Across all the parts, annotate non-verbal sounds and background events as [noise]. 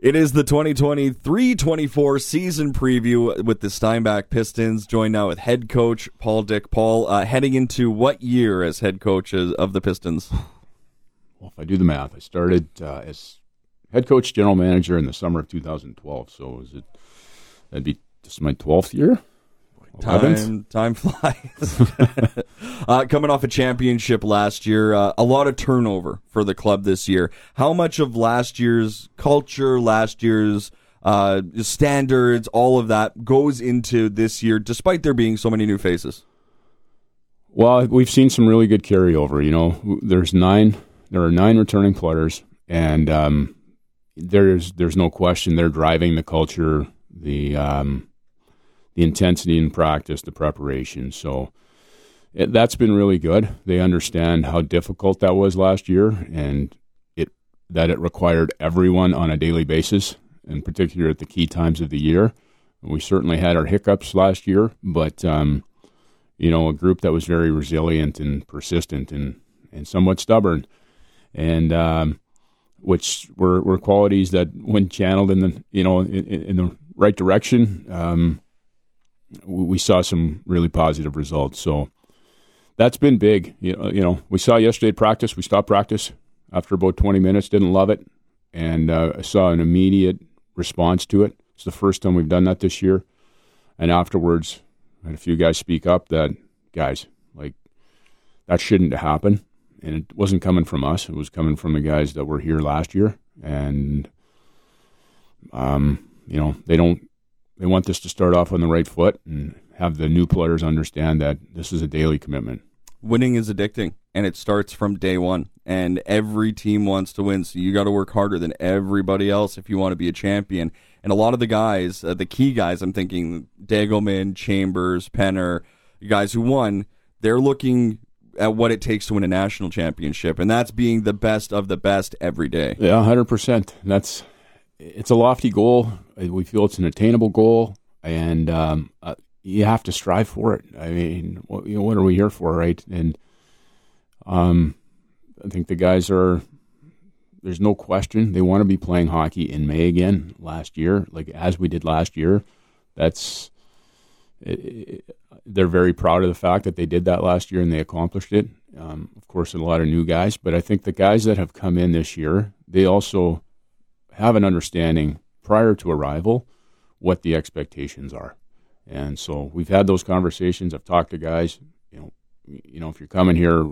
It is the 2023-24 season preview with the Steinbach Pistons. Joined now with head coach Paul Dyck. Paul, uh, heading into what year as head coach of the Pistons? Well, if I do the math, I started uh, as head coach, general manager in the summer of 2012. So is it that'd be just my 12th year? Time, time flies. [laughs] uh, coming off a championship last year, uh, a lot of turnover for the club this year. How much of last year's culture, last year's uh, standards, all of that goes into this year, despite there being so many new faces? Well, we've seen some really good carryover. You know, there's nine. There are nine returning players, and um, there's there's no question they're driving the culture. The um, the intensity in practice, the preparation. So it, that's been really good. They understand how difficult that was last year, and it that it required everyone on a daily basis, in particular at the key times of the year. We certainly had our hiccups last year, but um, you know, a group that was very resilient and persistent and and somewhat stubborn, and um, which were, were qualities that, when channeled in the you know in, in the right direction, um, we saw some really positive results. So that's been big. You know, you know, we saw yesterday practice. We stopped practice after about 20 minutes. Didn't love it, and uh, saw an immediate response to it. It's the first time we've done that this year. And afterwards, I had a few guys speak up that guys like that shouldn't happen, and it wasn't coming from us. It was coming from the guys that were here last year, and um, you know, they don't they want this to start off on the right foot and have the new players understand that this is a daily commitment. Winning is addicting, and it starts from day one. And every team wants to win, so you got to work harder than everybody else if you want to be a champion. And a lot of the guys, uh, the key guys, I'm thinking Degelman, Chambers, Penner, guys who won, they're looking at what it takes to win a national championship, and that's being the best of the best every day. Yeah, hundred percent. That's it's a lofty goal. We feel it's an attainable goal, and um, uh, you have to strive for it. I mean, what, you know, what are we here for, right? And um, I think the guys are. There's no question they want to be playing hockey in May again. Last year, like as we did last year, that's. It, it, they're very proud of the fact that they did that last year and they accomplished it. Um, of course, a lot of new guys, but I think the guys that have come in this year, they also have an understanding prior to arrival what the expectations are. And so we've had those conversations. I've talked to guys. You know, you know, if you're coming here,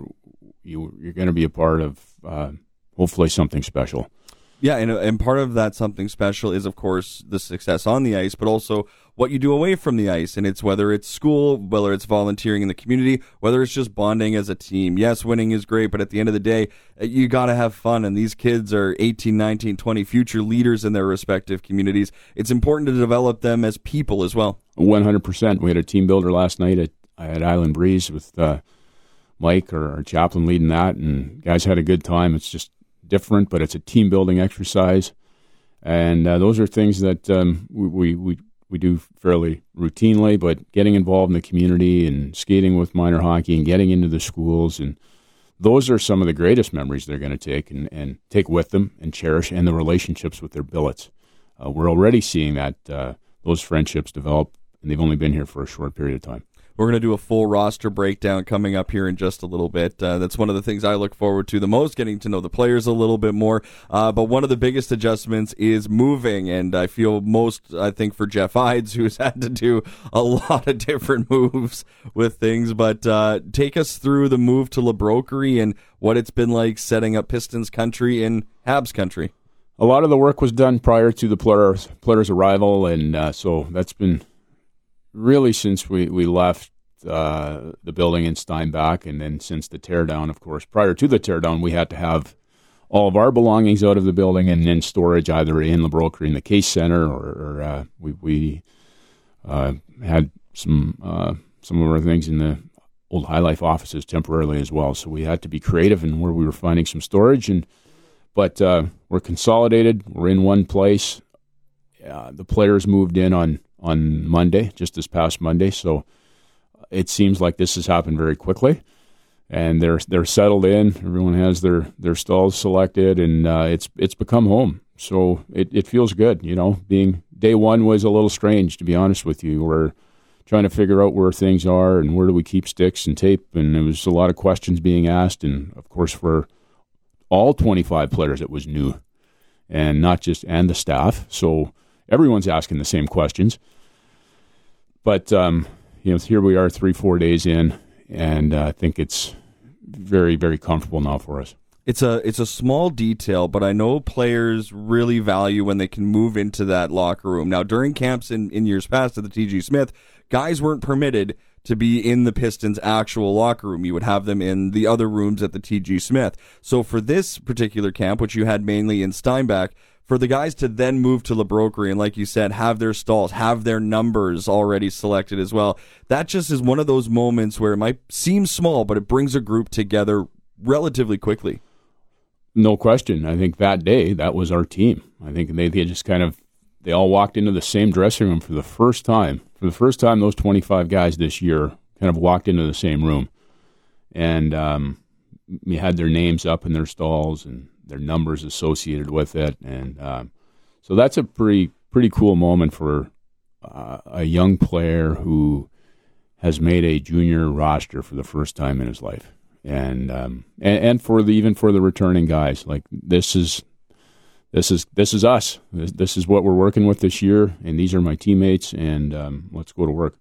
you you're going to be a part of uh, hopefully something special. Yeah, and, and part of that something special is, of course, the success on the ice, but also what you do away from the ice. And it's whether it's school, whether it's volunteering in the community, whether it's just bonding as a team. Yes, winning is great, but at the end of the day, uh, you got to have fun. And these kids are 18, 19, 20 future leaders in their respective communities. It's important to develop them as people as well. 100%. We had a team builder last night at, at Island Breeze with uh, Mike or our chaplain leading that, and guys had a good time. It's just different, but it's a team building exercise. And uh, those are things that um, we, we, we do fairly routinely, but getting involved in the community and skating with minor hockey and getting into the schools and those are some of the greatest memories they're going to take and, and take with them and cherish and the relationships with their billets. Uh, we're already seeing that uh, those friendships develop, and they've only been here for a short period of time. We're going to do a full roster breakdown coming up here in just a little bit. Uh, that's one of the things I look forward to the most, getting to know the players a little bit more. Uh, but one of the biggest adjustments is moving, and I feel most, I think, for Jeff Ides, [laughs] who's had to do a lot of different [laughs] moves with things. But uh, take us through the move to La Broquerie and what it's been like setting up Pistons country in Habs country. A lot of the work was done prior to the players' players' arrival, and uh, so that's been really since we, we left uh, the building in Steinbach, and then since the teardown, of course. Prior to the teardown, we had to have all of our belongings out of the building and then storage either in the broker in the case center, or, or uh, we, we uh, had some uh, some of our things in the old High Life offices temporarily as well. So we had to be creative in where we were finding some storage, and but uh, we're consolidated. We're in one place. Uh, the players moved in on on Monday, just this past Monday. So it seems like this has happened very quickly, and they're they're settled in. Everyone has their their stalls selected, and uh, it's it's become home. So it, it feels good, you know. Being day one was a little strange, to be honest with you. We're trying to figure out where things are and where do we keep sticks and tape, and there was a lot of questions being asked. And of course, for all 25 players, it was new, and not just and the staff. So everyone's asking the same questions. But um, you know, here we are, three four days in, and uh, I think it's very very comfortable now for us. It's a it's a small detail, but I know players really value when they can move into that locker room. Now, during camps in, in years past at the TG Smith, guys weren't permitted to be in the Pistons' actual locker room. You would have them in the other rooms at the TG Smith. So for this particular camp, which you had mainly in Steinbach, for the guys to then move to La Broquerie and, like you said, have their stalls, have their numbers already selected as well, that just is one of those moments where it might seem small, but it brings a group together relatively quickly. No question. I think that day that was our team. I think they, they just kind of they all walked into the same dressing room for the first time. For the first time, those 25 guys this year kind of walked into the same room, and um, had their names up in their stalls and their numbers associated with it, and um, so that's a pretty pretty cool moment for uh, a young player who has made a junior roster for the first time in his life and um, and, and for the even for the returning guys, like this is this is this is us. This, this, is what we're working with this year, and these are my teammates, and um, let's go to work.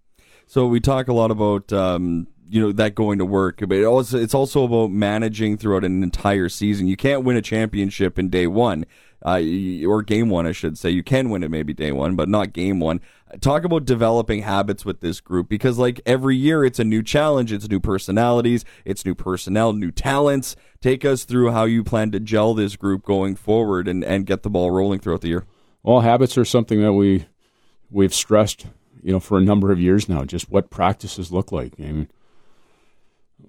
So we talk a lot about um, you know that going to work, but it also, it's also about managing throughout an entire season. You can't win a championship in day one uh, or game one, I should say. You can win it maybe day one, but not game one. Talk about developing habits with this group because, like every year, it's a new challenge, it's new personalities, it's new personnel, new talents. Take us through how you plan to gel this group going forward and, and get the ball rolling throughout the year. Well, habits are something that we we've stressed, you know, for a number of years now. Just what practices look like. I mean,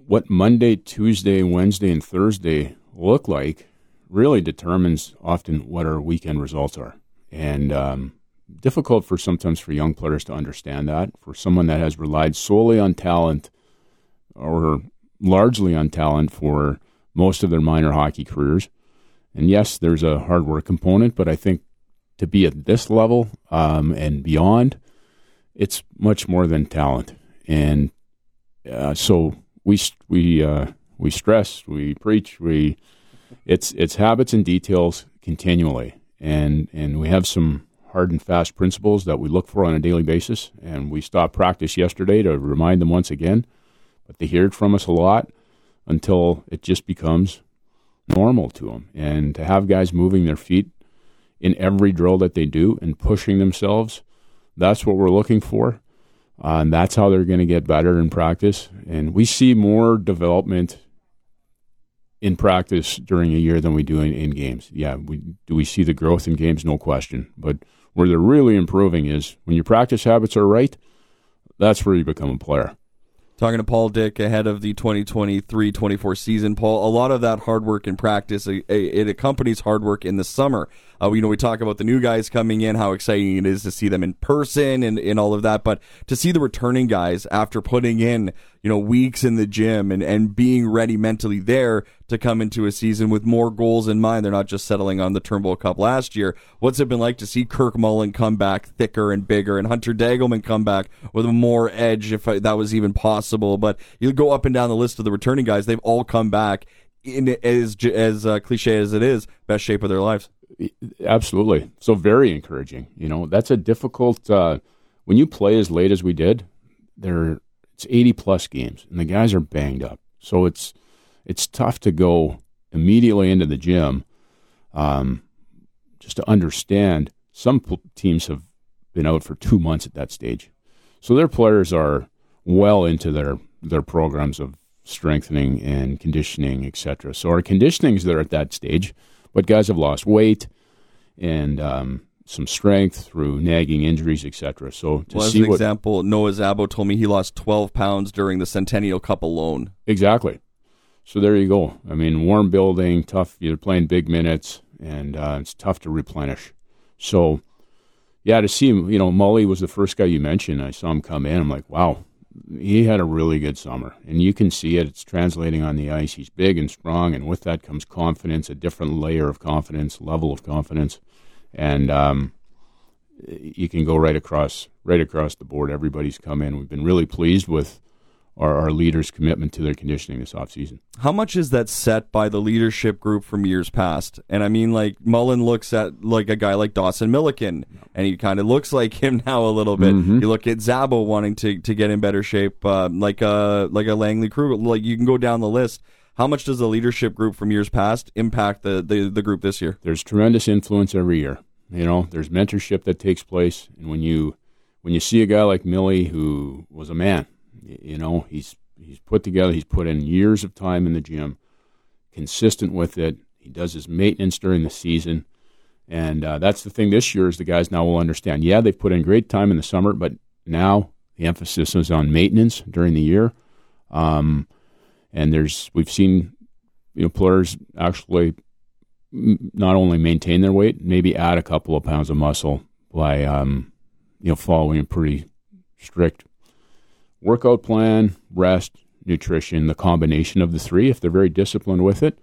what Monday, Tuesday, Wednesday, and Thursday look like really determines often what our weekend results are. And um, difficult for sometimes for young players to understand that. For someone that has relied solely on talent or largely on talent for most of their minor hockey careers. And yes, there's a hard work component, but I think to be at this level um, and beyond, it's much more than talent. And uh, so we we uh, we stress, we preach, we it's it's habits and details continually, and and we have some hard and fast principles that we look for on a daily basis. And we stopped practice yesterday to remind them once again, but they hear it from us a lot until it just becomes normal to them. And to have guys moving their feet in every drill that they do and pushing themselves, that's what we're looking for. Uh, and that's how they're going to get better in practice. And we see more development in practice during a year than we do in, in games. Yeah, we, do we see the growth in games? No question. But where they're really improving is when your practice habits are right, that's where you become a player. Talking to Paul Dyck ahead of the 2023-24 season, Paul, a lot of that hard work in practice, it accompanies hard work in the summer. Uh, you know, we talk about the new guys coming in, how exciting it is to see them in person and, and all of that, but to see the returning guys after putting in, you know, weeks in the gym and, and being ready mentally there to come into a season with more goals in mind. They're not just settling on the Turnbull Cup last year. What's it been like to see Kirk Mullen come back thicker and bigger and Hunter Dagelman come back with more edge if that was even possible? But you go up and down the list of the returning guys, they've all come back in as, as uh, cliche as it is, best shape of their lives. Absolutely. So very encouraging. You know, that's a difficult uh, when you play as late as we did. There, it's eighty plus games, and the guys are banged up. So it's it's tough to go immediately into the gym. Um, just to understand, some teams have been out for two months at that stage, so their players are well into their their programs of strengthening and conditioning, etc. So our conditioning is there at that stage but guys have lost weight and um, some strength through nagging injuries, etc. So to well, see as an what, example, Noah Zabo told me he lost 12 pounds during the Centennial Cup alone. Exactly. So there you go. I mean, warm building, tough. You're playing big minutes, and uh, it's tough to replenish. So, yeah, to see him, you know, Mully was the first guy you mentioned. I saw him come in. I'm like, wow, he had a really good summer, and you can see it. It's translating on the ice. He's big and strong, and with that comes confidence, a different layer of confidence, level of confidence, and um, you can go right across right across the board. Everybody's come in. We've been really pleased with our, our leaders' commitment to their conditioning this offseason. How much is that set by the leadership group from years past? And I mean, like Mullen looks at like a guy like Dawson Milliken, and he kind of looks [laughs] like him now a little bit. Mm-hmm. You look at Zabo wanting to, to get in better shape, uh, like a like a Langley Crew. Like you can go down the list. How much does the leadership group from years past impact the, the, the group this year? There's tremendous influence every year. You know, there's mentorship that takes place, and when you when you see a guy like Millie who was a man, you know, he's he's put together, he's put in years of time in the gym, consistent with it. He does his maintenance during the season, and uh, that's the thing this year is the guys now will understand. Yeah, they've put in great time in the summer, but now the emphasis is on maintenance during the year. Um, and there's we've seen you know players actually not only maintain their weight, maybe add a couple of pounds of muscle by um, you know following a pretty strict workout plan, rest, nutrition, the combination of the three. If they're very disciplined with it,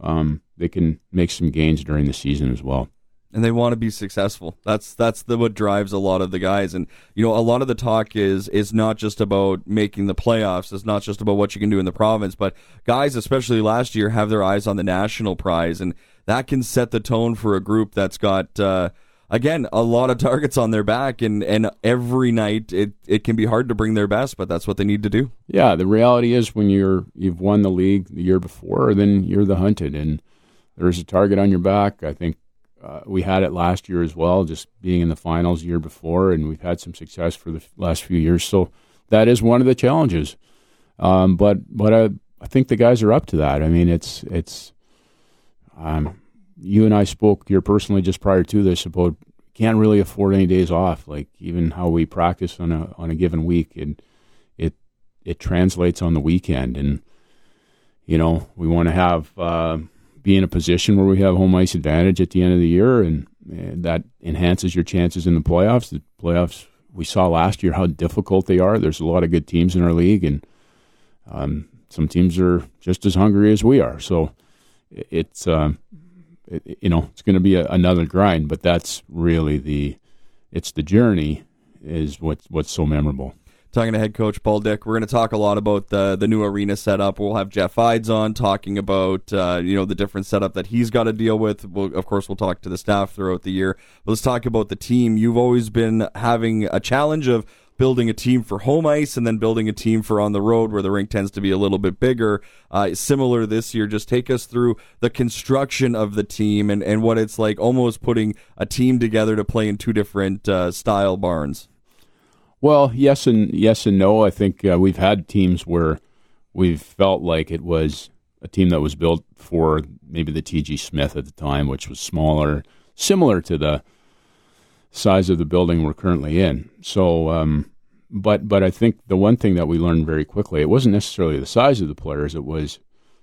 um, they can make some gains during the season as well and they want to be successful. That's that's the what drives a lot of the guys. And you know, a lot of the talk is is not just about making the playoffs. It's not just about what you can do in the province, but guys, especially last year, have their eyes on the national prize, and that can set the tone for a group that's got. Uh, again, a lot of targets on their back, and, and every night it, it can be hard to bring their best, but that's what they need to do. Yeah, the reality is when you're you've won the league the year before, then you're the hunted, and there's a target on your back. I think uh, we had it last year as well, just being in the finals year before, and we've had some success for the last few years. So that is one of the challenges. Um, but but I, I think the guys are up to that. I mean, it's it's. Um, you and I spoke here personally just prior to this about can't really afford any days off. Like even how we practice on a on a given week, and it it translates on the weekend. And you know we want to have. Uh, be in a position where we have home ice advantage at the end of the year, and, and that enhances your chances in the playoffs. The playoffs we saw last year how difficult they are. There's a lot of good teams in our league, and um, some teams are just as hungry as we are. So it's uh, it, you know it's going to be a, another grind, but that's really the it's the journey is what what's so memorable talking to head coach Paul Dyck. We're going to talk a lot about the the new arena setup. We'll have Jeff Ides on talking about uh, you know the different setup that he's got to deal with. We'll, of course, we'll talk to the staff throughout the year. But let's talk about the team. You've always been having a challenge of building a team for home ice and then building a team for on the road where the rink tends to be a little bit bigger. Uh, similar this year, just take us through the construction of the team and, and what it's like almost putting a team together to play in two different uh, style barns. Well, yes and yes and no. I think uh, we've had teams where we've felt like it was a team that was built for maybe the TG Smith at the time, which was smaller, similar to the size of the building we're currently in. So, um, but but I think the one thing that we learned very quickly, it wasn't necessarily the size of the players; it was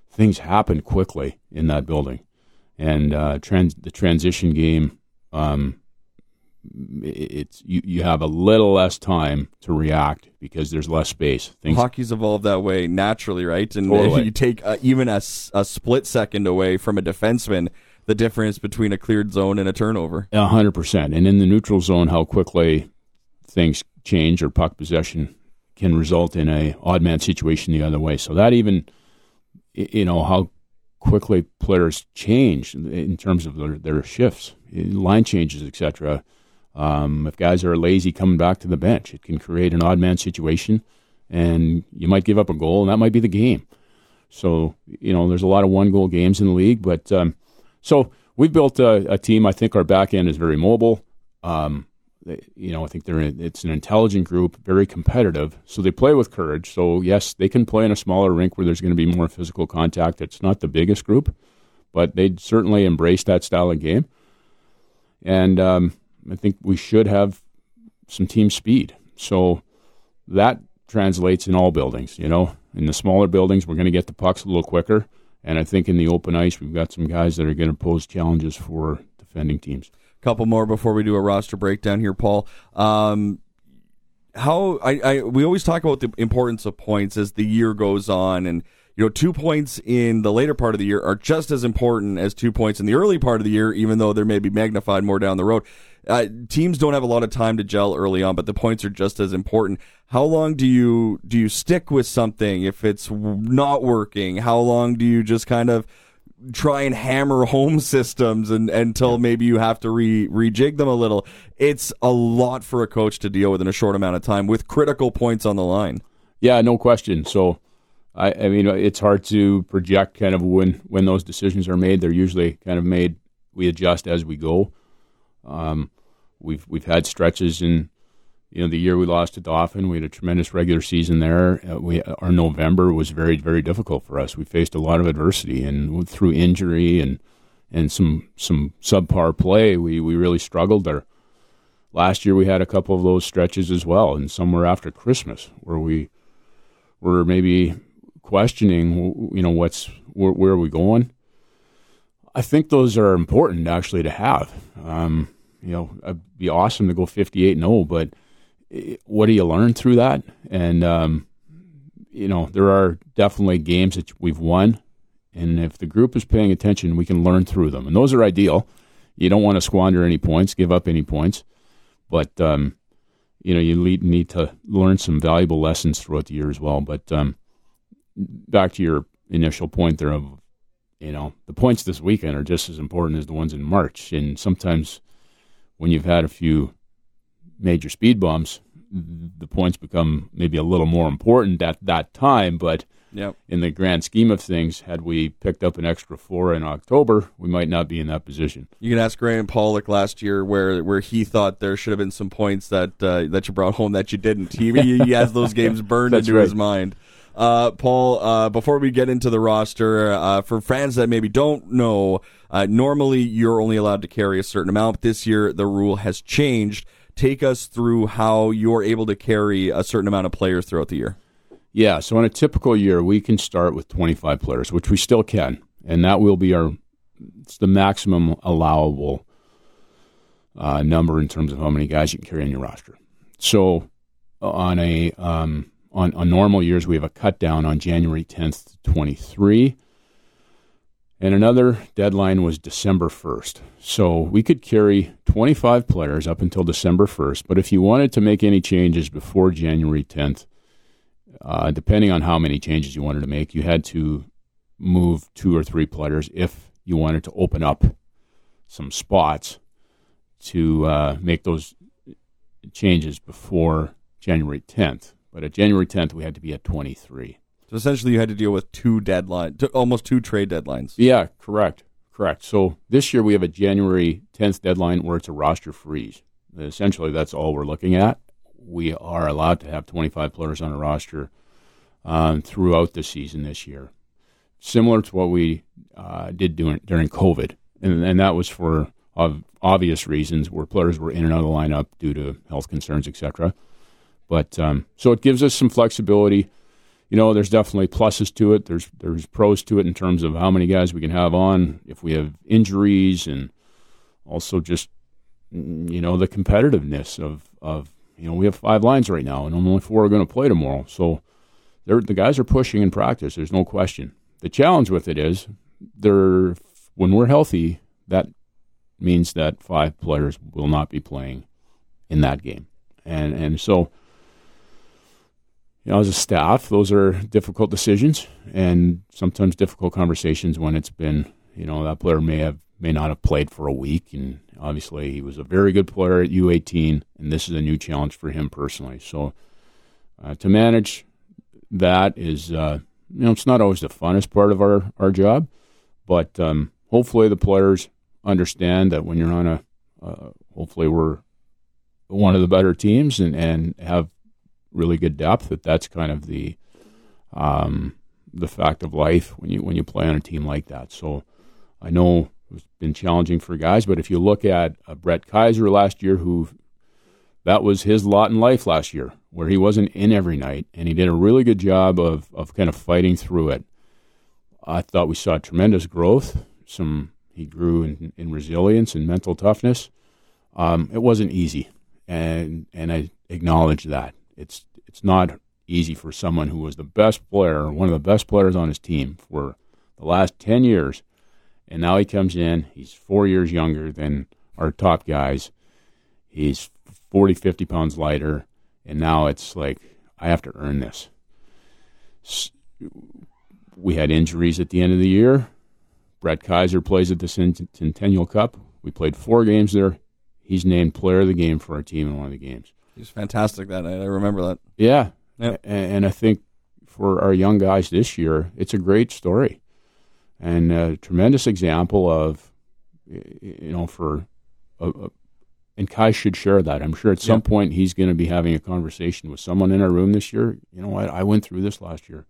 things happened quickly in that building, and uh, trans- the transition game um, it's you, you have a little less time to react because there's less space. Things, Hockey's evolved that way naturally, right? And totally. you take uh, even a, a split second away from a defenseman, the difference between a cleared zone and a turnover. A hundred percent. And in the neutral zone, how quickly things change or puck possession can result in a odd man situation the other way. So that even, you know, how quickly players change in terms of their, their shifts, line changes, etc um, if guys are lazy coming back to the bench, it can create an odd man situation, and you might give up a goal, and that might be the game. So you know, there's a lot of one goal games in the league, but um, so we've built a, a, team. I think our back end is very mobile. Um, they, you know, I think they're it's an intelligent group, very competitive. So they play with courage. So yes, they can play in a smaller rink where there's going to be more physical contact. It's not the biggest group, but they certainly embrace that style of game. And um, I think we should have some team speed. So that translates in all buildings. You know, in the smaller buildings, we're going to get the pucks a little quicker, and I think in the open ice, we've got some guys that are going to pose challenges for defending teams. A couple more before we do a roster breakdown here, Paul. Um, how I, I we always talk about the importance of points as the year goes on, and you know, two points in the later part of the year are just as important as two points in the early part of the year, even though they're maybe magnified more down the road. Uh, teams don't have a lot of time to gel early on, but the points are just as important. How long do you do you stick with something if it's not working? How long do you just kind of try and hammer home [laughs] systems and until maybe you have to re rejig them a little? It's a lot for a coach to deal with in a short amount of time with critical points on the line. Yeah, no question. So I, I mean, it's hard to project kind of when when those decisions are made. They're usually kind of made. We adjust as we go. Um, we've we've had stretches in you know the year we lost to Dauphin. We had a tremendous regular season there. Uh, we our November was very very difficult for us. We faced a lot of adversity and through injury and and some some subpar play. We we really struggled there. Last year we had a couple of those stretches as well, and somewhere after Christmas where we were maybe questioning, you know, what's where, where are we going? I think those are important actually to have. Um, you know, it'd be awesome to go 58 and 0, but what do you learn through that? And, um, you know, there are definitely games that we've won. And if the group is paying attention, we can learn through them. And those are ideal. You don't want to squander any points, give up any points. But, um, you know, you need to learn some valuable lessons throughout the year as well. But, um, back to your initial point there of you know the points this weekend are just as important as the ones in March, and sometimes when you've had a few major speed bumps, the points become maybe a little more important at that time. But yep. in the grand scheme of things, had we picked up an extra four in October, we might not be in that position. You can ask Graham Pollock last year where where he thought there should have been some points that uh, that you brought home that you didn't. He, he has those [laughs] games burned into right. his mind. Uh, Paul, uh, before we get into the roster, uh, for fans that maybe don't know, uh, normally you're only allowed to carry a certain amount. This year, the rule has changed. Take us through how you're able to carry a certain amount of players throughout the year. Yeah, so in a typical year, we can start with 25 players, which we still can, and that will be our it's the maximum allowable uh, number in terms of how many guys you can carry on your roster. So on a um, on, on normal years, we have a cut down on January 10th, 23. And another deadline was December 1st. So we could carry 25 players up until December 1st. But if you wanted to make any changes before January 10th, uh, depending on how many changes you wanted to make, you had to move two or three players if you wanted to open up some spots to uh, make those changes before January 10th. But at January 10th, we had to be at 23. So essentially, you had to deal with two deadlines, almost two trade deadlines. Yeah, correct. Correct. So this year we have a January 10th deadline where it's a roster freeze. Essentially, that's all we're looking at. We are allowed to have 25 players on a roster um, throughout the season this year, similar to what we uh, did during, during COVID. And, and that was for obvious reasons where players were in and out of the lineup due to health concerns, etc. But um, so it gives us some flexibility. You know, there's definitely pluses to it. There's there's pros to it in terms of how many guys we can have on if we have injuries, and also just mm, you know the competitiveness of of you know we have five lines right now, and only four are going to play tomorrow. So the guys are pushing in practice. There's no question. The challenge with it is they're when we're healthy, that means that five players will not be playing in that game, and and so you know, as a staff, those are difficult decisions and sometimes difficult conversations when it's been, you know, that player may have may not have played for a week, and obviously he was a very good player at U18, and this is a new challenge for him personally. So uh, to manage that is, uh, you know, it's not always the funnest part of our our job, but um, hopefully the players understand that when you're on a, uh, hopefully we're one of the better teams and and have really good depth. That that's kind of the um, the fact of life when you when you play on a team like that. So I know it's been challenging for guys, but if you look at uh, Brett Kaiser last year, who that was his lot in life last year, where he wasn't in every night, and he did a really good job of of kind of fighting through it. I thought we saw tremendous growth. Some he grew in, in resilience and mental toughness. Um, it wasn't easy, and and I acknowledge that it's it's not easy for someone who was the best player, one of the best players on his team for the last 10 years. And now he comes in, he's four years younger than our top guys. He's 40, 50 pounds lighter. And now it's like, I have to earn this. We had injuries at the end of the year. Brett Kaiser plays at the Centennial Cup. We played four games there. He's named player of the game for our team in one of the games. He's fantastic that night. I remember that. Yeah. Yep. And I think for our young guys this year, it's a great story and a tremendous example of, you know, for, a, a, and Kai should share that. I'm sure at some yep. point he's going to be having a conversation with someone in our room this year. You know what? I went through this last year.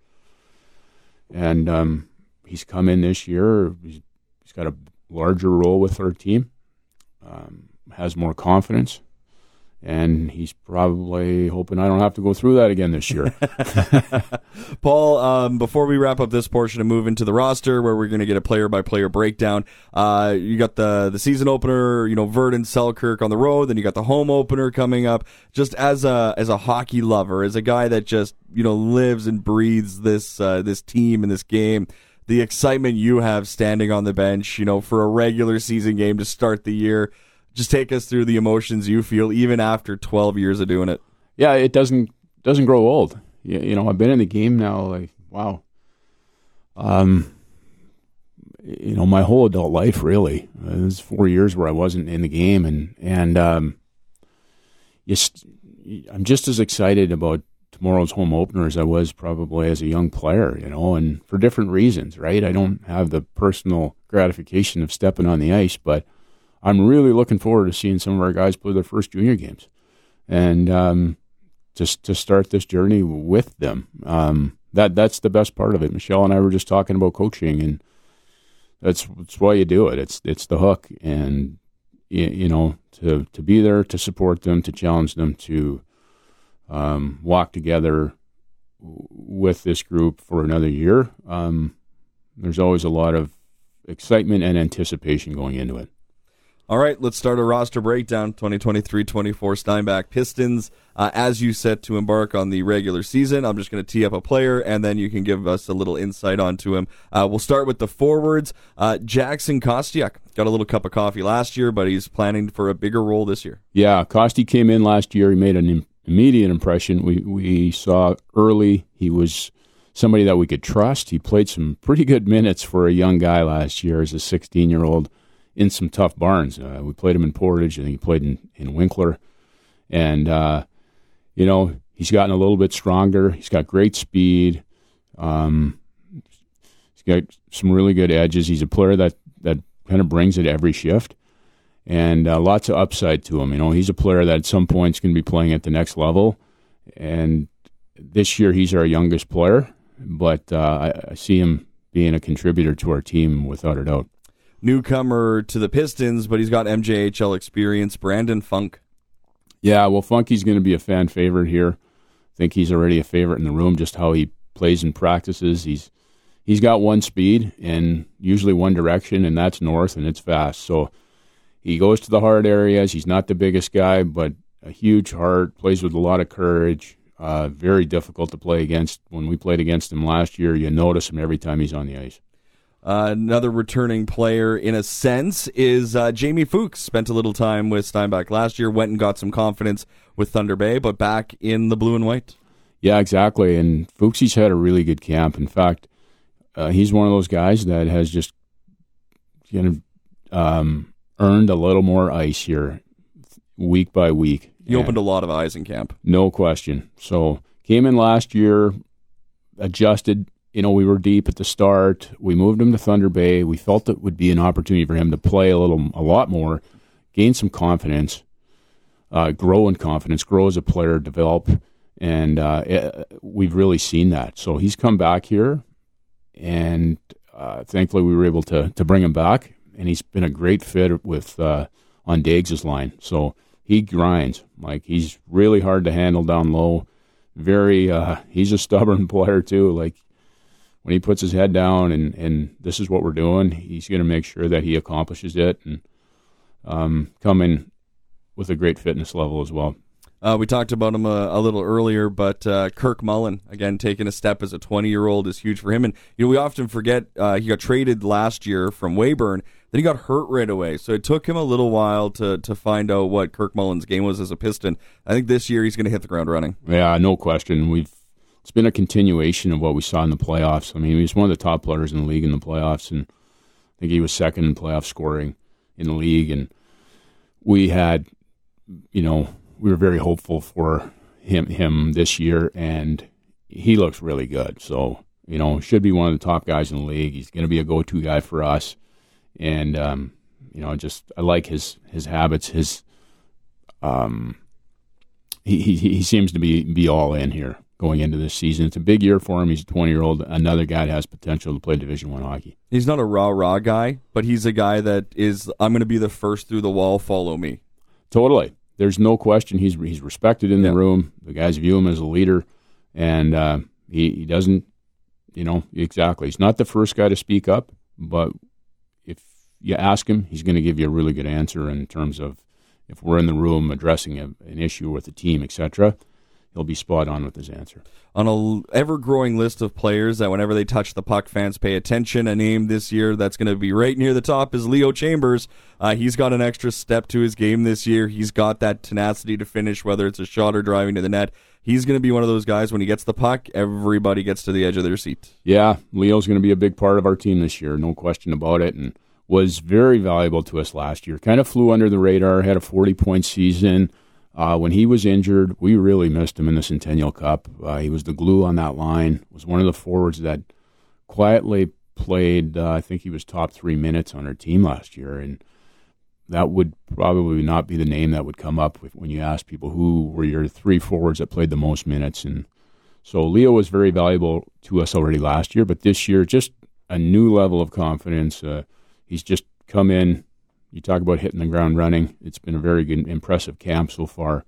And um, he's come in this year. He's, he's got a larger role with our team, um, has more confidence and he's probably hoping I don't have to go through that again this year. [laughs] [laughs] Paul, um, before we wrap up this portion and move into the roster, where we're going to get a player-by-player breakdown, uh, you got the the season opener, you know, Virden Selkirk on the road, then you got the home opener coming up. Just as a as a hockey lover, as a guy that just you know lives and breathes this uh, this team and this game. The excitement you have standing on the bench, you know, for a regular season game to start the year just take us through the emotions you feel even after 12 years of doing it. Yeah, it doesn't doesn't grow old. You, you know, I've been in the game now like wow. Um you know, my whole adult life really. Was 4 years where I wasn't in the game and and um just I'm just as excited about tomorrow's home opener as I was probably as a young player, you know, and for different reasons, right? I don't have the personal gratification of stepping on the ice, but I'm really looking forward to seeing some of our guys play their first junior games, and um, just to start this journey with them. Um, that that's the best part of it. Michelle and I were just talking about coaching, and that's that's why you do it. It's it's the hook, and you, you know to to be there to support them, to challenge them, to um, walk together with this group for another year. Um, there's always a lot of excitement and anticipation going into it. All right, let's start a roster breakdown. 2023-24 Steinbach Pistons. Uh, as you set to embark on the regular season, I'm just going to tee up a player, and then you can give us a little insight onto him. Uh, we'll start with the forwards. Uh, Jackson Kostiak got a little cup of coffee last year, but he's planning for a bigger role this year. Yeah, Kosti came in last year. He made an Im- immediate impression. We we saw early he was somebody that we could trust. He played some pretty good minutes for a young guy last year as a 16 year old in some tough barns. Uh, we played him in Portage, and he played in, in Winkler. And, uh, you know, he's gotten a little bit stronger. He's got great speed. Um, he's got some really good edges. He's a player that, that kind of brings it every shift. And uh, lots of upside to him. You know, he's a player that at some point is going to be playing at the next level. And this year, he's our youngest player, but uh, I, I see him being a contributor to our team without a doubt newcomer to the Pistons, but he's got MJHL experience. Brandon Funk. Yeah, well, Funky's going to be a fan favorite here. I think he's already a favorite in the room. Just how he plays and practices. He's he's got one speed and usually one direction, and that's north, and it's fast. So he goes to the hard areas. He's not the biggest guy, but a huge heart. Plays with a lot of courage. Uh, very difficult to play against. When we played against him last year, you notice him every time he's on the ice. Uh, another returning player, in a sense, is uh, Jamie Fuchs. Spent a little time with Steinbach last year, went and got some confidence with Thunder Bay, but back in the blue and white. Yeah, exactly. And Fuchs he's had a really good camp. In fact, uh, he's one of those guys that has just kind of um, earned a little more ice here, week by week. He opened a lot of eyes in camp, no question. So came in last year, adjusted you know, we were deep at the start. We moved him to Thunder Bay. We felt it would be an opportunity for him to play a little, a lot more, gain some confidence, uh, grow in confidence, grow as a player, develop, and uh, it, we've really seen that. So he's come back here, and uh, thankfully we were able to to bring him back, and he's been a great fit with uh, on Dags' line. So he grinds like he's really hard to handle down low. Very, uh, he's a [laughs] stubborn player too. Like when he puts his head down and, and this is what we're doing, he's going to make sure that he accomplishes it and um, come in with a great fitness level as well. Uh, we talked about him a, a little earlier, but uh, Kirk Mullen again taking a step as a 20 year old is huge for him. And you know we often forget uh, he got traded last year from Weyburn, then he got hurt right away. So it took him a little while to to find out what Kirk Mullen's game was as a Piston. I think this year he's going to hit the ground running. Yeah, no question. We've it's been a continuation of what we saw in the playoffs. I mean, he's one of the top players in the league in the playoffs, and I think he was second in playoff scoring in the league. And we had, you know, we were very hopeful for him him this year, and he looks really good. So you know, should be one of the top guys in the league. He's going to be a go to guy for us, and um, you know, just I like his his habits. His um, he he, he seems to be be all in here going into this season. It's a big year for him. He's a 20 year old, another guy that has potential to play Division One hockey. He's not a rah rah guy, but he's a guy that is. I'm going to be the first through the wall. Follow me. Totally. There's no question. He's he's respected in the room. The guys view him as a leader, and uh, he he doesn't. You know exactly. He's not the first guy to speak up, but if you ask him, he's going to give you a really good answer in terms of if we're in the room addressing a, an issue with the team, etc he'll be spot on with his answer. On a ever growing list of players that whenever they touch the puck, fans pay attention. A name this year that's going to be right near the top is Leo Chambers. Uh, he's got an extra step to his game this year. He's got that tenacity to finish, whether it's a shot or driving to the net. He's going to be one of those guys when he gets the puck, everybody gets to the edge of their seat. Yeah, Leo's going to be a big part of our team this year, no question about it. And was very valuable to us last year. Kind of flew under the radar, had a 40 point season uh, when he was injured, we really missed him in the Centennial Cup. Uh, he was the glue on that line. Was one of the forwards that quietly played. Uh, I think he was top three minutes on our team last year, and that would probably not be the name that would come up when you ask people who were your three forwards that played the most minutes. And so Leo was very valuable to us already last year, but this year just a new level of confidence. Uh, he's just come in you talk about hitting the ground running. It's been a very good, impressive camp so far,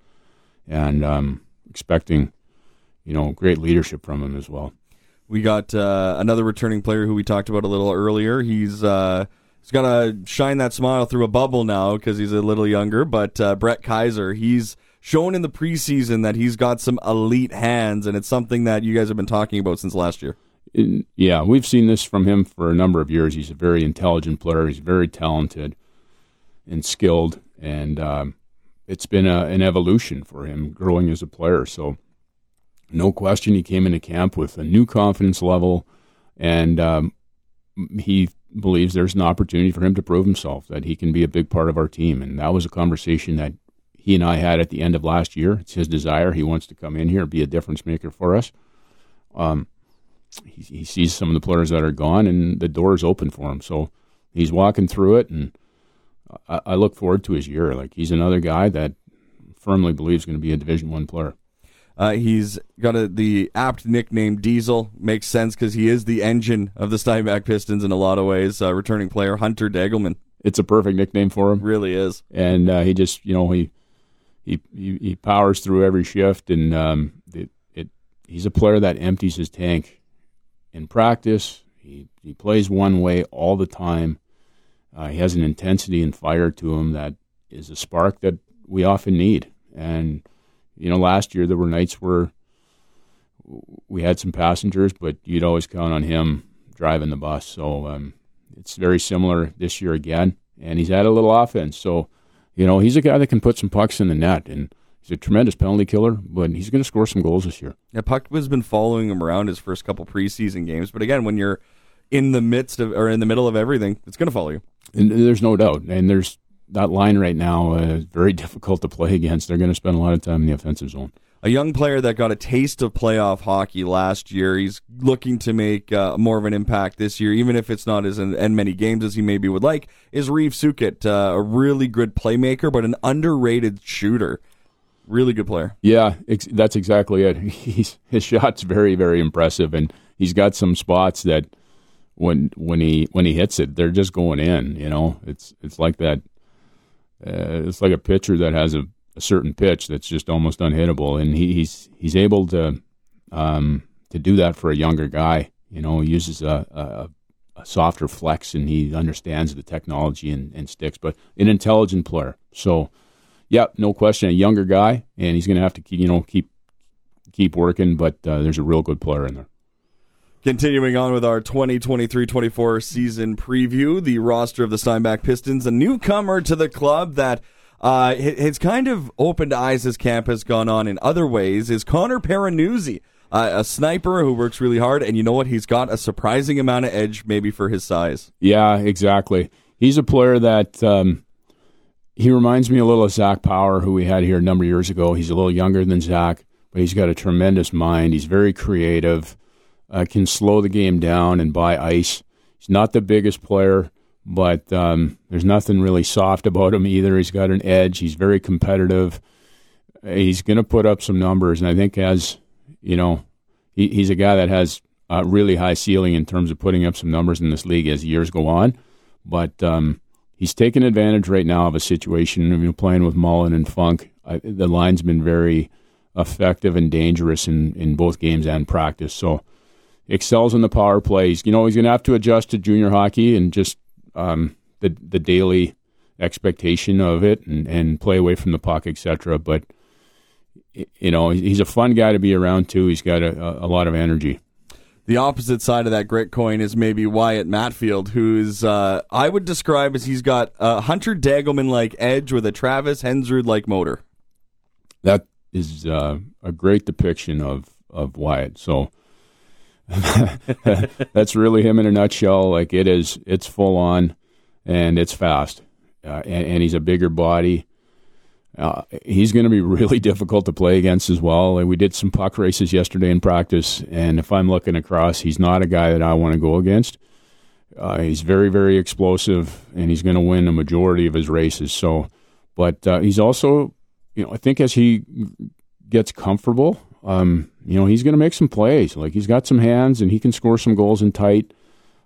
and um, expecting, you know, great leadership from him as well. We got uh, another returning player who we talked about a little earlier. He's uh, he's got to shine that smile through a bubble now because he's a little younger. But uh, Brett Kaiser, he's shown in the preseason that he's got some elite hands, and it's something that you guys have been talking about since last year. Yeah, we've seen this from him for a number of years. He's a very intelligent player. He's very talented and skilled, and um, it's been a, an evolution for him growing as a player. So, no question, he came into camp with a new confidence level, and um, he believes there's an opportunity for him to prove himself that he can be a big part of our team. And that was a conversation that he and I had at the end of last year. It's his desire; he wants to come in here be a difference maker for us. Um, he, he sees some of the players that are gone, and the door is open for him. So he's walking through it, and I, I look forward to his year. Like he's another guy that firmly believes going to be a Division One player. Uh, he's got a, the apt nickname Diesel. Makes sense because he is the engine of the Steinbach Pistons in a lot of ways. Uh, returning player Hunter Degelman. It's a perfect nickname for him. Really is. And uh, he just, you know, he he he, he powers through every shift, and um, it, it he's a player that empties his tank in practice. He he plays one way all the time. Uh, he has an intensity and fire to him that is a spark that we often need. And you know, last year there were nights where we had some passengers, but you'd always count on him driving the bus. So um, it's very similar this year again, and he's had a little offense. So you know, he's a guy that can put some pucks in the net, and he's a tremendous penalty killer. But he's going to score some goals this year. Yeah, Puck has been following him around his first couple preseason games, but again, when you're in the midst of or in the middle of everything, it's going to follow you. And there's no doubt. And there's that line right now uh, very difficult to play against. They're going to spend a lot of time in the offensive zone. A young player that got a taste of playoff hockey last year. He's looking to make uh, more of an impact this year, even if it's not as in, in many games as he maybe would like. Is Reeve Sukit uh, a really good playmaker, but an underrated shooter? Really good player. Yeah, ex- that's exactly it. [laughs] He's, his shot's very, very impressive, and he's got some spots that when when he when he hits it, they're just going in. You know, it's it's like that. Uh, it's like a pitcher that has a, a, certain pitch that's just almost unhittable, and he, he's he's able to um, to do that for a younger guy. You know, he uses a, a, a softer flex, and he understands the technology and, and sticks. But an intelligent player, so yeah, no question, a younger guy, and he's going to have to keep, you know keep keep working. But uh, there's a real good player in there. Continuing on with our 2023-24 season preview, the roster of the Steinbach Pistons, a newcomer to the club that uh, has kind of opened eyes as camp has gone on in other ways is Connor Peranuzzi. Uh, a sniper who works really hard, and you know what? He's got a surprising amount of edge, maybe for his size. Yeah, exactly. He's a player that um, he reminds me a little of Zach Power, who we had here a number of years ago. He's a little younger than Zach, but he's got a tremendous mind. He's very creative, uh, can slow the game down and buy ice. He's not the biggest player, but um, there's nothing really soft about him either. He's got an edge. He's very competitive. He's going to put up some numbers, and I think as you know, he, he's a guy that has a really high ceiling in terms of putting up some numbers in this league as years go on. But um, he's taking advantage right now of a situation. You know, playing with Mullen and Funk, I, the line's been very effective and dangerous in, in both games and practice. So excels in the power plays. You know, he's going to have to adjust to junior hockey and just um, the the daily expectation of it and, and play away from the puck, etc. But you know, he's a fun guy to be around too. He's got a, a lot of energy. The opposite side of that grit coin is maybe Wyatt Matfield, who's uh, I would describe as he's got a Hunter Dagelman like edge with a Travis Hensrud like motor. That is uh, a great depiction of of Wyatt. So [laughs] that's really him in a nutshell. Like it is, it's full on, and it's fast, uh, and, and he's a bigger body. Uh, he's going to be really [laughs] difficult to play against as well. We did some puck races yesterday in practice, and if I'm looking across, he's not a guy that I want to go against. Uh, he's very, very explosive, and he's going to win a majority of his races. So, but uh, he's also, you know, I think as he gets comfortable, um, you know, he's going to make some plays. Like he's got some hands, and he can score some goals in tight.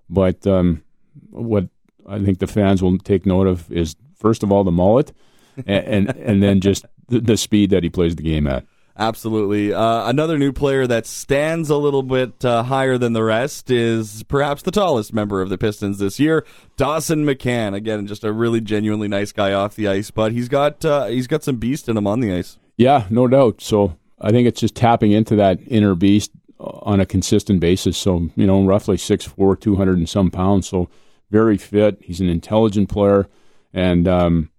But um, what I think the fans will take note of is first of all the mullet and, and, and then just the, the, speed that he plays the game at. Absolutely. Uh, another new player that stands a little bit uh, higher than the rest is perhaps the tallest member of the Pistons this year, Dawson McCann. Again, just a really genuinely nice guy off the ice, but he's got uh, he's got some beast in him on the ice. Yeah, no doubt. So I think it's just tapping into that inner beast on a consistent basis. So you know, roughly 6'4", 200 and some pounds. So very fit. He's an intelligent player, and um,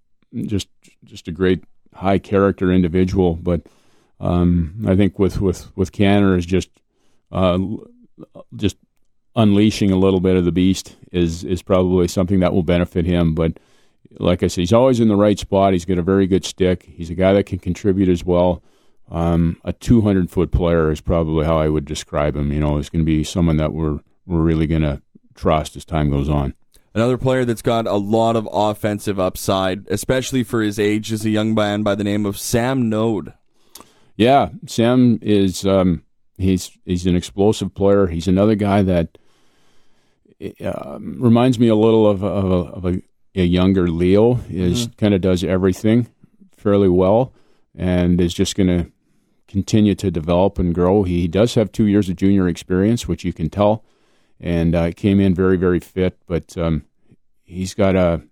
just just a great high character individual. But um, I think with with with Canner is just uh, just unleashing a little bit of the beast is is probably something that will benefit him. But like I said, he's always in the right spot. He's got a very good stick. He's a guy that can contribute as well. Um, a 200 foot player is probably how I would describe him. You know, he's going to be someone that we're we're really going to trust as time goes on. Another player that's got a lot of offensive upside, especially for his age, is a young man by the name of Sam Node. Yeah, Sam is um, he's he's an explosive player. He's another guy that uh, reminds me a little of, of, a, of a, a, younger Leo. Is mm-hmm. kind of does everything fairly well, and is just going to continue to develop and grow. He does have two years of junior experience, which you can tell and uh, came in very very fit. But um, he's got a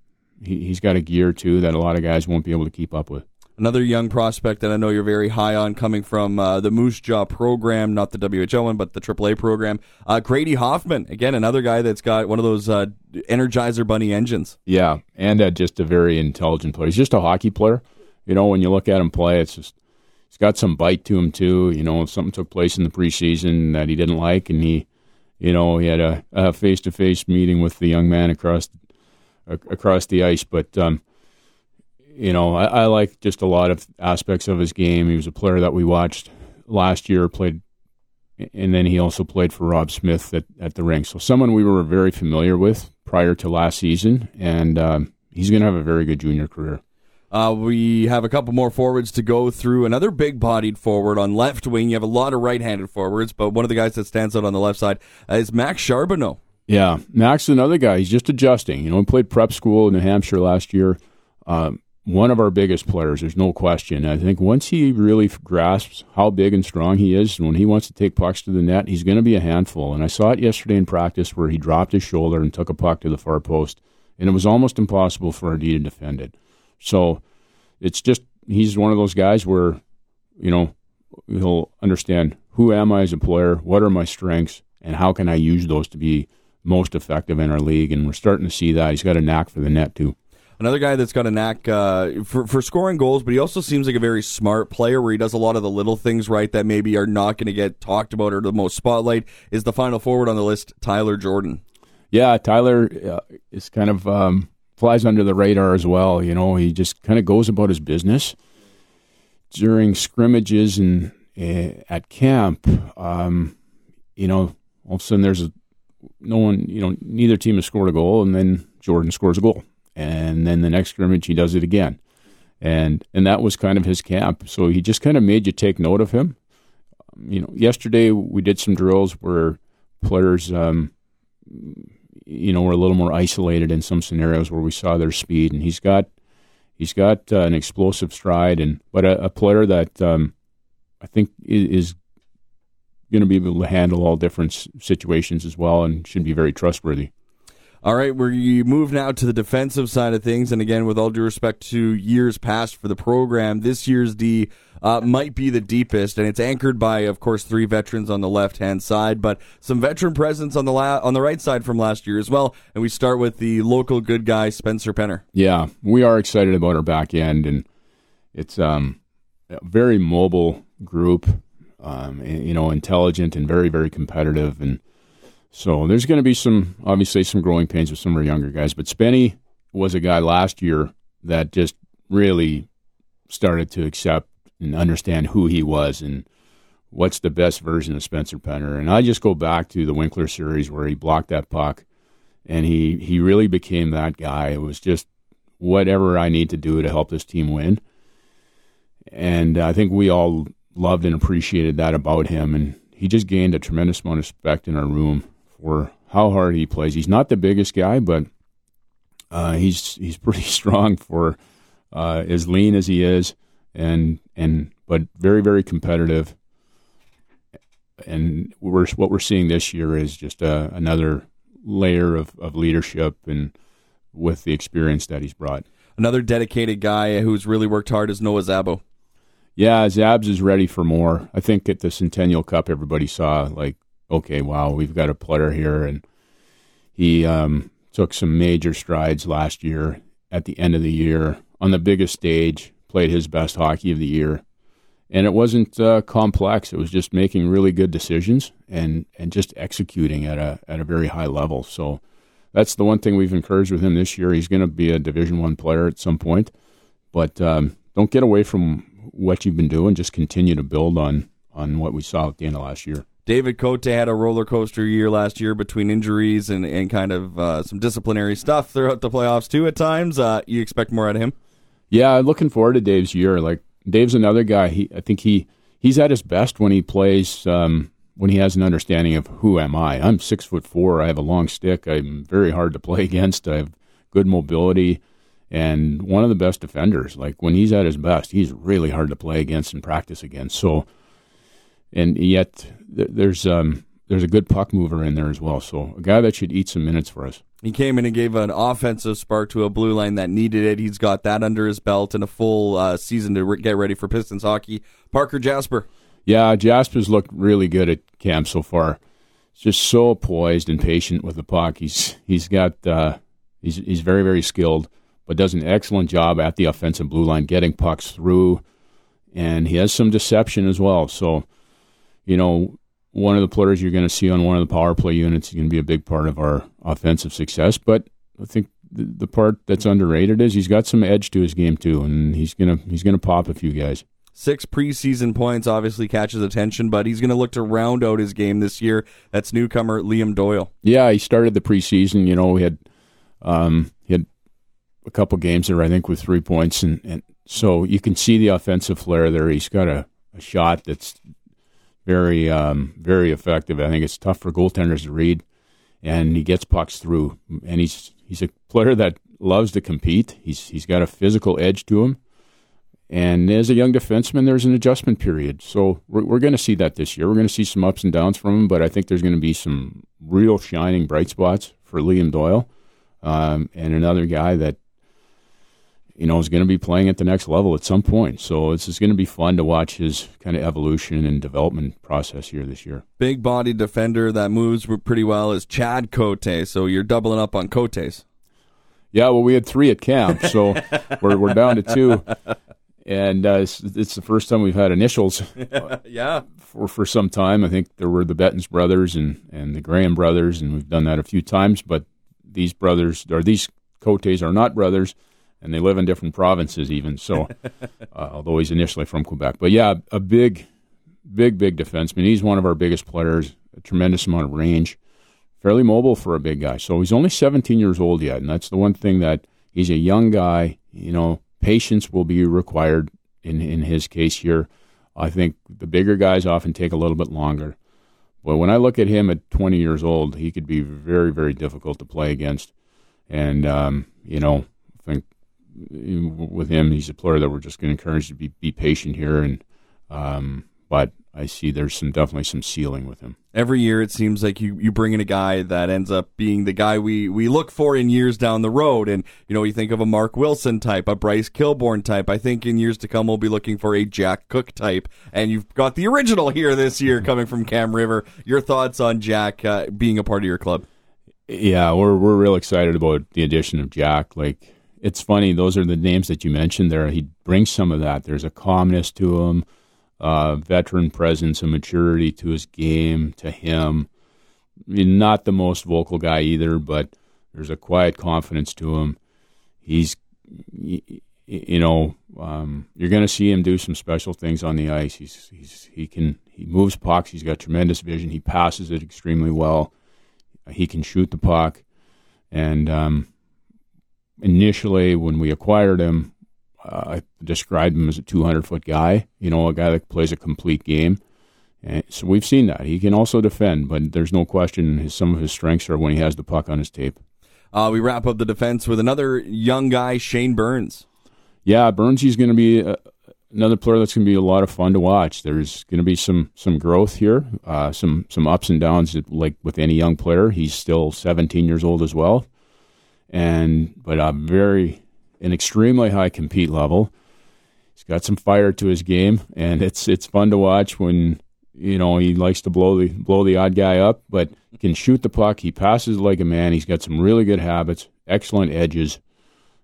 he, has got a gear too that a lot of guys won't be able to keep up with. Another young prospect that I know you're very high on, coming from uh, the Moose Jaw program, not the WHL one, but the AAA program. Uh, Grady Hoffman, again, another guy that's got one of those uh, Energizer Bunny engines. Yeah, and uh, just a very intelligent player. He's just a hockey player. You know, when you look at him play, it's just he's got some bite to him too. You know, something took place in the preseason that he didn't like, and he you know, he had a face to face meeting with the young man across across the ice. But um, you know, I, I like just a lot of aspects of his game. He was a player that we watched last year, played, and then he also played for Rob Smith at, at the rink. So someone we were very familiar with prior to last season, and um, he's going to have a very good junior career. Uh, we have a couple more forwards to go through. Another big bodied forward on left wing. You have a lot of right handed forwards, but one of the guys that stands out on the left side uh, is Max Charbonneau. Yeah, Max is another guy. He's just adjusting. You know, he played prep school in New Hampshire last year. Um, one of our biggest players, there's no question. I think once he really grasps how big and strong he is, and when he wants to take pucks to the net, he's going to be a handful. And I saw it yesterday in practice where he dropped his shoulder and took a puck to the far post, and it was almost impossible for RD to defend it. So it's just he's one of those guys where, you know, he'll understand who am I as a player, what are my strengths, and how can I use those to be most effective in our league. And we're starting to see that. He's got a knack for the net too. Another guy that's got a knack uh, for, for scoring goals, but he also seems like a very smart player where he does a lot of the little things right that maybe are not going to get talked about or the most spotlight is the final forward on the list, Tyler Jordan. Yeah, Tyler uh, is kind of um, flies under the radar as well. You know, he just kind of goes about his business during scrimmages and uh, at camp. Um, you know, all of a sudden there's a no one. You know, neither team has scored a goal, and then Jordan scores a goal, and then the next scrimmage he does it again, and and that was kind of his camp. So he just kind of made you take note of him. Um, you know, yesterday we did some drills where players. Um, you know, were a little more isolated in some scenarios where we saw their speed, and he's got he's got uh, an explosive stride, and but a, a player that um, I think is going to be able to handle all different situations as well, and should be very trustworthy. All right, we move now to the defensive side of things, and again, with all due respect to years past for the program, this year's D uh, might be the deepest, and it's anchored by, of course, three veterans on the left hand side, but some veteran presence on the la- on the right side from last year as well. And we start with the local good guy, Spencer Penner. Yeah, we are excited about our back end, and it's um, a very mobile group, um, you know, intelligent and very very competitive and so there's going to be some, obviously, some growing pains with some of our younger guys. But Spenny was a guy last year that just really started to accept and understand who he was and what's the best version of Spencer Penner. And I just go back to the Winkler series where he blocked that puck and he, he really became that guy. It was just whatever I need to do to help this team win. And I think we all loved and appreciated that about him. And he just gained a tremendous amount of respect in our room for how hard he plays. He's not the biggest guy, but uh, he's he's pretty [laughs] strong for uh, as lean as he is, and and but very very competitive. And we're what we're seeing this year is just uh, another layer of, of leadership and with the experience that he's brought. Another dedicated guy who's really worked hard is Noah Szabo. Yeah, Zabs is ready for more. I think at the Centennial Cup, everybody saw like okay, wow, we've got a player here. And he um, took some major strides last year at the end of the year on the biggest stage, played his best hockey of the year. And it wasn't uh, complex. It was just making really good decisions and, and just executing at a at a very high level. So that's the one thing we've encouraged with him this year. He's going to be a Division One player at some point, but um, don't get away from what you've been doing. Just continue to build on on what we saw at the end of last year. David Cote had a roller coaster year last year between injuries and, and kind of uh, some disciplinary stuff throughout the playoffs too. At times, uh, you expect more out of him. Yeah, looking forward to Dave's year. Like Dave's another guy. He, I think he he's at his best when he plays. Um, when he has an understanding of who am I. I'm six foot four. I have a long stick. I'm very hard to play [laughs] against. I have good mobility and one of the best defenders. Like when he's at his best, he's really hard to play against and practice against. So and yet there's um, there's a good puck mover in there as well. So a guy that should eat some minutes for us. He came in and gave an offensive spark to a blue line that needed it. He's got that under his belt and a full uh, season to re- get ready for Pistons hockey. Parker Jasper. Yeah, Jasper's looked really good at camp so far. He's just so poised and patient with the puck. He's he's got uh, he's he's very very skilled, but does an excellent job at the offensive blue line getting pucks through, and he has some deception as well. So you know, one of the players you're going to see on one of the power play units is going to be a big part of our offensive success. But I think the, the part that's underrated is he's got some edge to his game too, and he's gonna he's gonna pop a few guys. Six preseason points obviously catches attention, but he's going to look to round out his game this year. That's newcomer Liam Doyle. Yeah, he started the preseason. You know, we had um, he had a couple games there, I think, with three points, and, and so you can see the offensive flair there. He's got a, a shot that's very um, very effective. I think it's tough for goaltenders to read, and he gets pucks through. And he's he's a player that loves to compete. He's he's got a physical edge to him. And as a young defenseman, there's an adjustment period. So we're, we're going to see that this year. We're going to see some ups and downs from him, but I think there's going to be some real shining bright spots for Liam Doyle um, and another guy that you know, is going to be playing at the next level at some point. So it's, it's going to be fun to watch his kind of evolution and development process here this year. Big body defender that moves pretty well is Chad Cote. So you're doubling up on Cotes. Yeah, well, we had three at camp, so we're, we're down to two. And uh, it's, it's, the first time we've had initials. [laughs] yeah. For, for some time. I think there were the Bettens brothers and, and the Graham brothers, and we've done that a few times. But these brothers, or these Cotes, are not brothers and they live in different provinces even. So, [laughs] uh, although he's initially from Quebec, but yeah, a big, big, big defenseman. He's one of our biggest players. A tremendous amount of range, fairly mobile for a big guy. So he's only 17 years old yet, and that's the one thing that he's a young guy. You know, patience will be required in in his case here. I think the bigger guys often take a little bit longer. But when I look at him at 20 years old, he could be very, very difficult to play against. And, um, you know, with him, he's a player that we're just going to encourage to be, be patient here. And um, but I see there's some definitely some ceiling with him. Every year, it seems like you, you bring in a guy that ends up being the guy we, we look for in years down the road. And, you know, you think of a Mark Wilson type, a Bryce Kilborn type. I think in years to come, we'll be looking for a Jack Cook type. And you've got the original here this year coming from Kam River. Your thoughts on Jack uh, being a part of your club? Yeah, we're, we're real excited about the addition of Jack. Like, it's funny; those are the names that you mentioned there. He brings some of that. There's a calmness to him, uh, veteran presence, a maturity to his game, to him. I mean, not the most vocal guy either, but there's a quiet confidence to him. He's, you know, um, you're going to see him do some special things on the ice. He's, he's he can he moves pucks. He's got tremendous vision. He passes it extremely well. He can shoot the puck, and um, initially when we acquired him, uh, I described him as a 200 foot guy, you know, a guy that plays a complete game. And so we've seen that. He can also defend, but there's no question his, some of his strengths are when he has the puck on his tape. Uh, we wrap up the defense with another young guy, Shane Burns. Yeah, Burns, he's going to be uh, another player that's going to be a lot of fun to watch. There's going to be some some growth here, uh, some some ups and downs. Like with any young player, he's still 17 years old as well and but a very an extremely high compete level. He's got some fire to his game, and it's it's fun to watch when you know he likes to blow the blow the odd guy up, but can shoot the puck. He passes like a man. He's got some really good habits, excellent edges.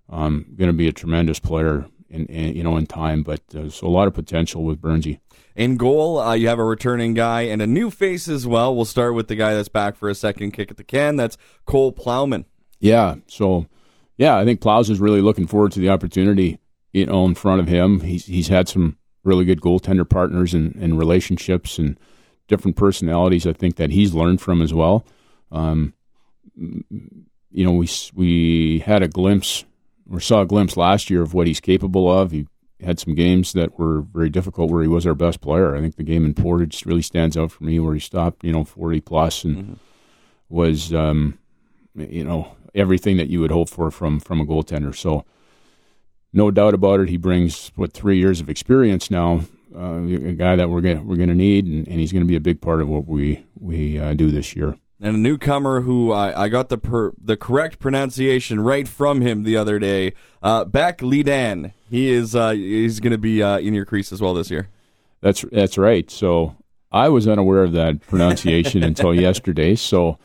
Um, going to be a tremendous player in, in, you know in time, but uh, so a lot of potential with Burnsy. In goal, uh, you have a returning guy and a new face as well. We'll start with the guy that's back for a second kick at the can. That's Cole Plowman. Yeah. So, yeah, I think Plows is really looking forward to the opportunity, you know, in front of him. He's he's had some really good goaltender partners and, and relationships and different personalities. I think that he's learned from as well. Um, you know, we we had a glimpse or saw a glimpse last year of what he's capable of. He had some games that were very difficult where he was our best player. I think the game in Portage really stands out for me where he stopped, you know, 40 plus and mm-hmm. was, um, you know, everything that you would hope for from from a goaltender. So, no doubt about it, he brings what three years of experience now. Uh, a guy that we're gonna we're gonna need, and, and he's going to be a big part of what we we uh, do this year. And a newcomer who I, I got the per, the correct pronunciation right from him the other day, uh, Beck Lidan. He is uh, he's going to be uh, in your crease as well this year. That's that's right. So I was unaware of that pronunciation [laughs] until yesterday. So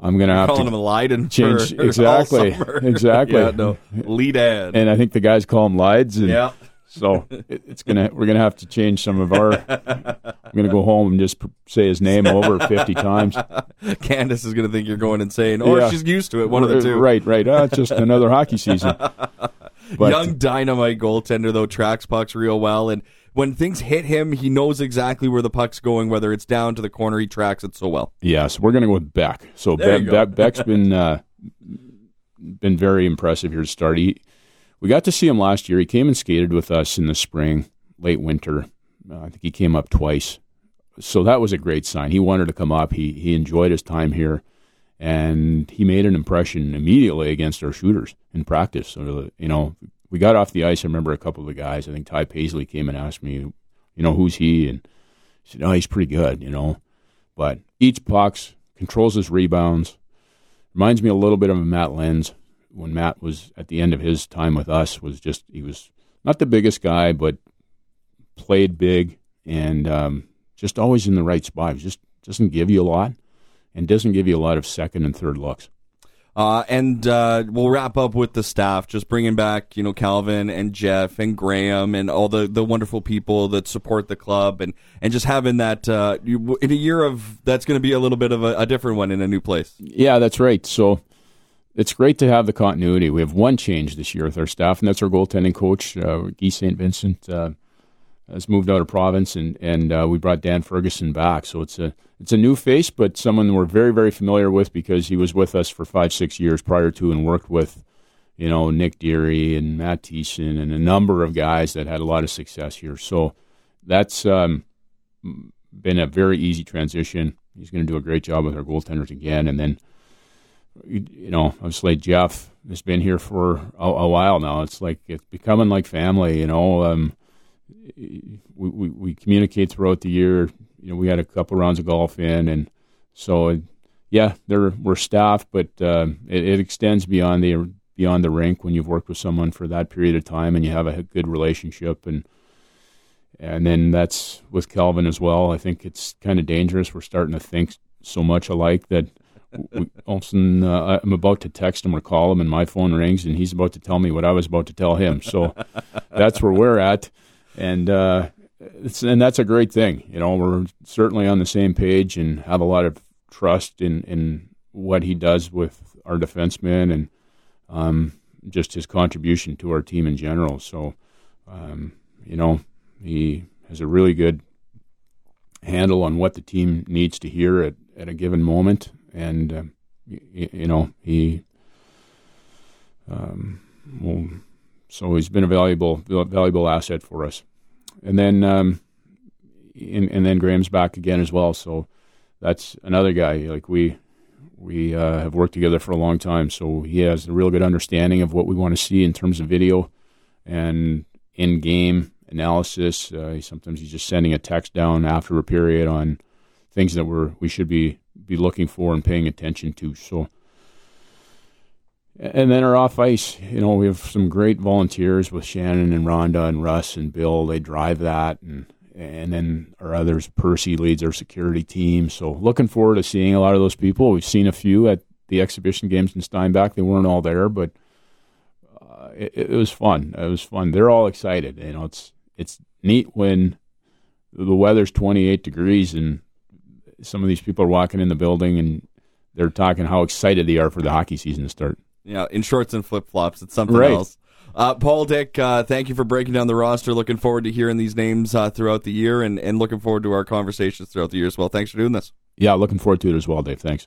I'm going to have calling to him Leiden change [laughs] exactly, [laughs] exactly. yeah, no, lead ad. And I think the guys call him Lides. And yeah. So it, it's gonna we're gonna have to change some of our. I'm gonna go home and just say his name over 50 times. [laughs] Candace is gonna think you're going insane, or yeah. she's used to it. One of the two. Right, right. Uh, it's just another hockey season. But, Young dynamite goaltender though tracks pucks real well and when things hit him, he knows exactly where the puck's going, whether it's down to the corner. He tracks it so well. Yes, we're going to go with Beck. So Be- Be- Beck's been uh, been very impressive here to start. He, we got to see him last year. He came and skated with us in the spring, late winter. Uh, I think he came up twice. So that was a great sign. He wanted to come up. He he enjoyed his time here, and he made an impression immediately against our shooters in practice. So you know, we got off the ice. I remember a couple of the guys. I think Ty Paisley came and asked me, you know, who's he? And I said, oh, he's pretty good, you know. But each box controls his rebounds. Reminds me a little bit of Matt Lenz. when Matt was at the end of his time with us was just he was not the biggest guy, but played big and um, just always in the right spot. He just doesn't give you a lot and doesn't give you a lot of second and third looks. Uh, and uh, we'll wrap up with the staff, just bringing back, you know, Calvin and Jeff and Graham and all the, the wonderful people that support the club, and, and just having that uh, in a year of that's going to be a little bit of a, a, different one in a new place. Yeah, that's right. So it's great to have the continuity. We have one change this year with our staff, and that's our goaltending coach, uh, Guy St. Vincent. Has moved out of province, and and uh, we brought Dan Ferguson back. So it's a it's a new face, but someone we're very very familiar with because he was with us for five six years prior to and worked with, you know, Nick Deary and Matt Thiessen and a number of guys that had a lot of success here. So that's um, been a very easy transition. He's going to do a great job with our goaltenders again, and then you know, obviously Jeff has been here for a, a, while now. It's like it's becoming like family. You know, um, we, we, communicate throughout the year. You know, we had a couple rounds of golf in, and so yeah, there we're staff, but uh, it, it, extends beyond the beyond the rink when you've worked with someone for that period of time and you have a good relationship and and then that's with Calvin as well. I think it's kind of dangerous. We're starting to think so much alike that we, sudden uh, I'm about to text him or call him, and my phone rings, and he's about to tell me what I was about to tell him. So that's where we're at and uh, and that's a great thing. You know, we're certainly on the same page and have a lot of trust in in what he does with our defensemen and um, just his contribution to our team in general. So, um, you know, he has a really good handle on what the team needs to hear at, at a given moment, and uh, you, you, know he. Um, well, so he's been a valuable valuable asset for us. And then um, and, and then Graham's back again as well. So that's another guy. Like we we uh, have worked together for a long time, so he has a real good understanding of what we want to see in terms of video and in game analysis. Uh, sometimes he's just sending a text down after a period on things that we're we should be be looking for and paying attention to. So and then our off ice, you know, we have some great volunteers with Shannon and Rhonda and Russ and Bill. They drive that, and and then our others, Percy leads our security team. So looking forward to seeing a lot of those people. We've seen a few at the exhibition games in Steinbach. They weren't all there, but uh, it, it was fun. It was fun. They're all excited. You know, it's it's neat when the weather's 28 degrees and some of these people are walking in the building and they're talking how excited they are for the hockey season to start you know, in shorts and flip flops. It's something right. else. Uh, Paul Dyck, uh, thank you for breaking down the roster. Looking forward to hearing these names uh, throughout the year and, and looking forward to our conversations throughout the year as well. Thanks for doing this. Yeah, looking forward to it as well, Dave. Thanks.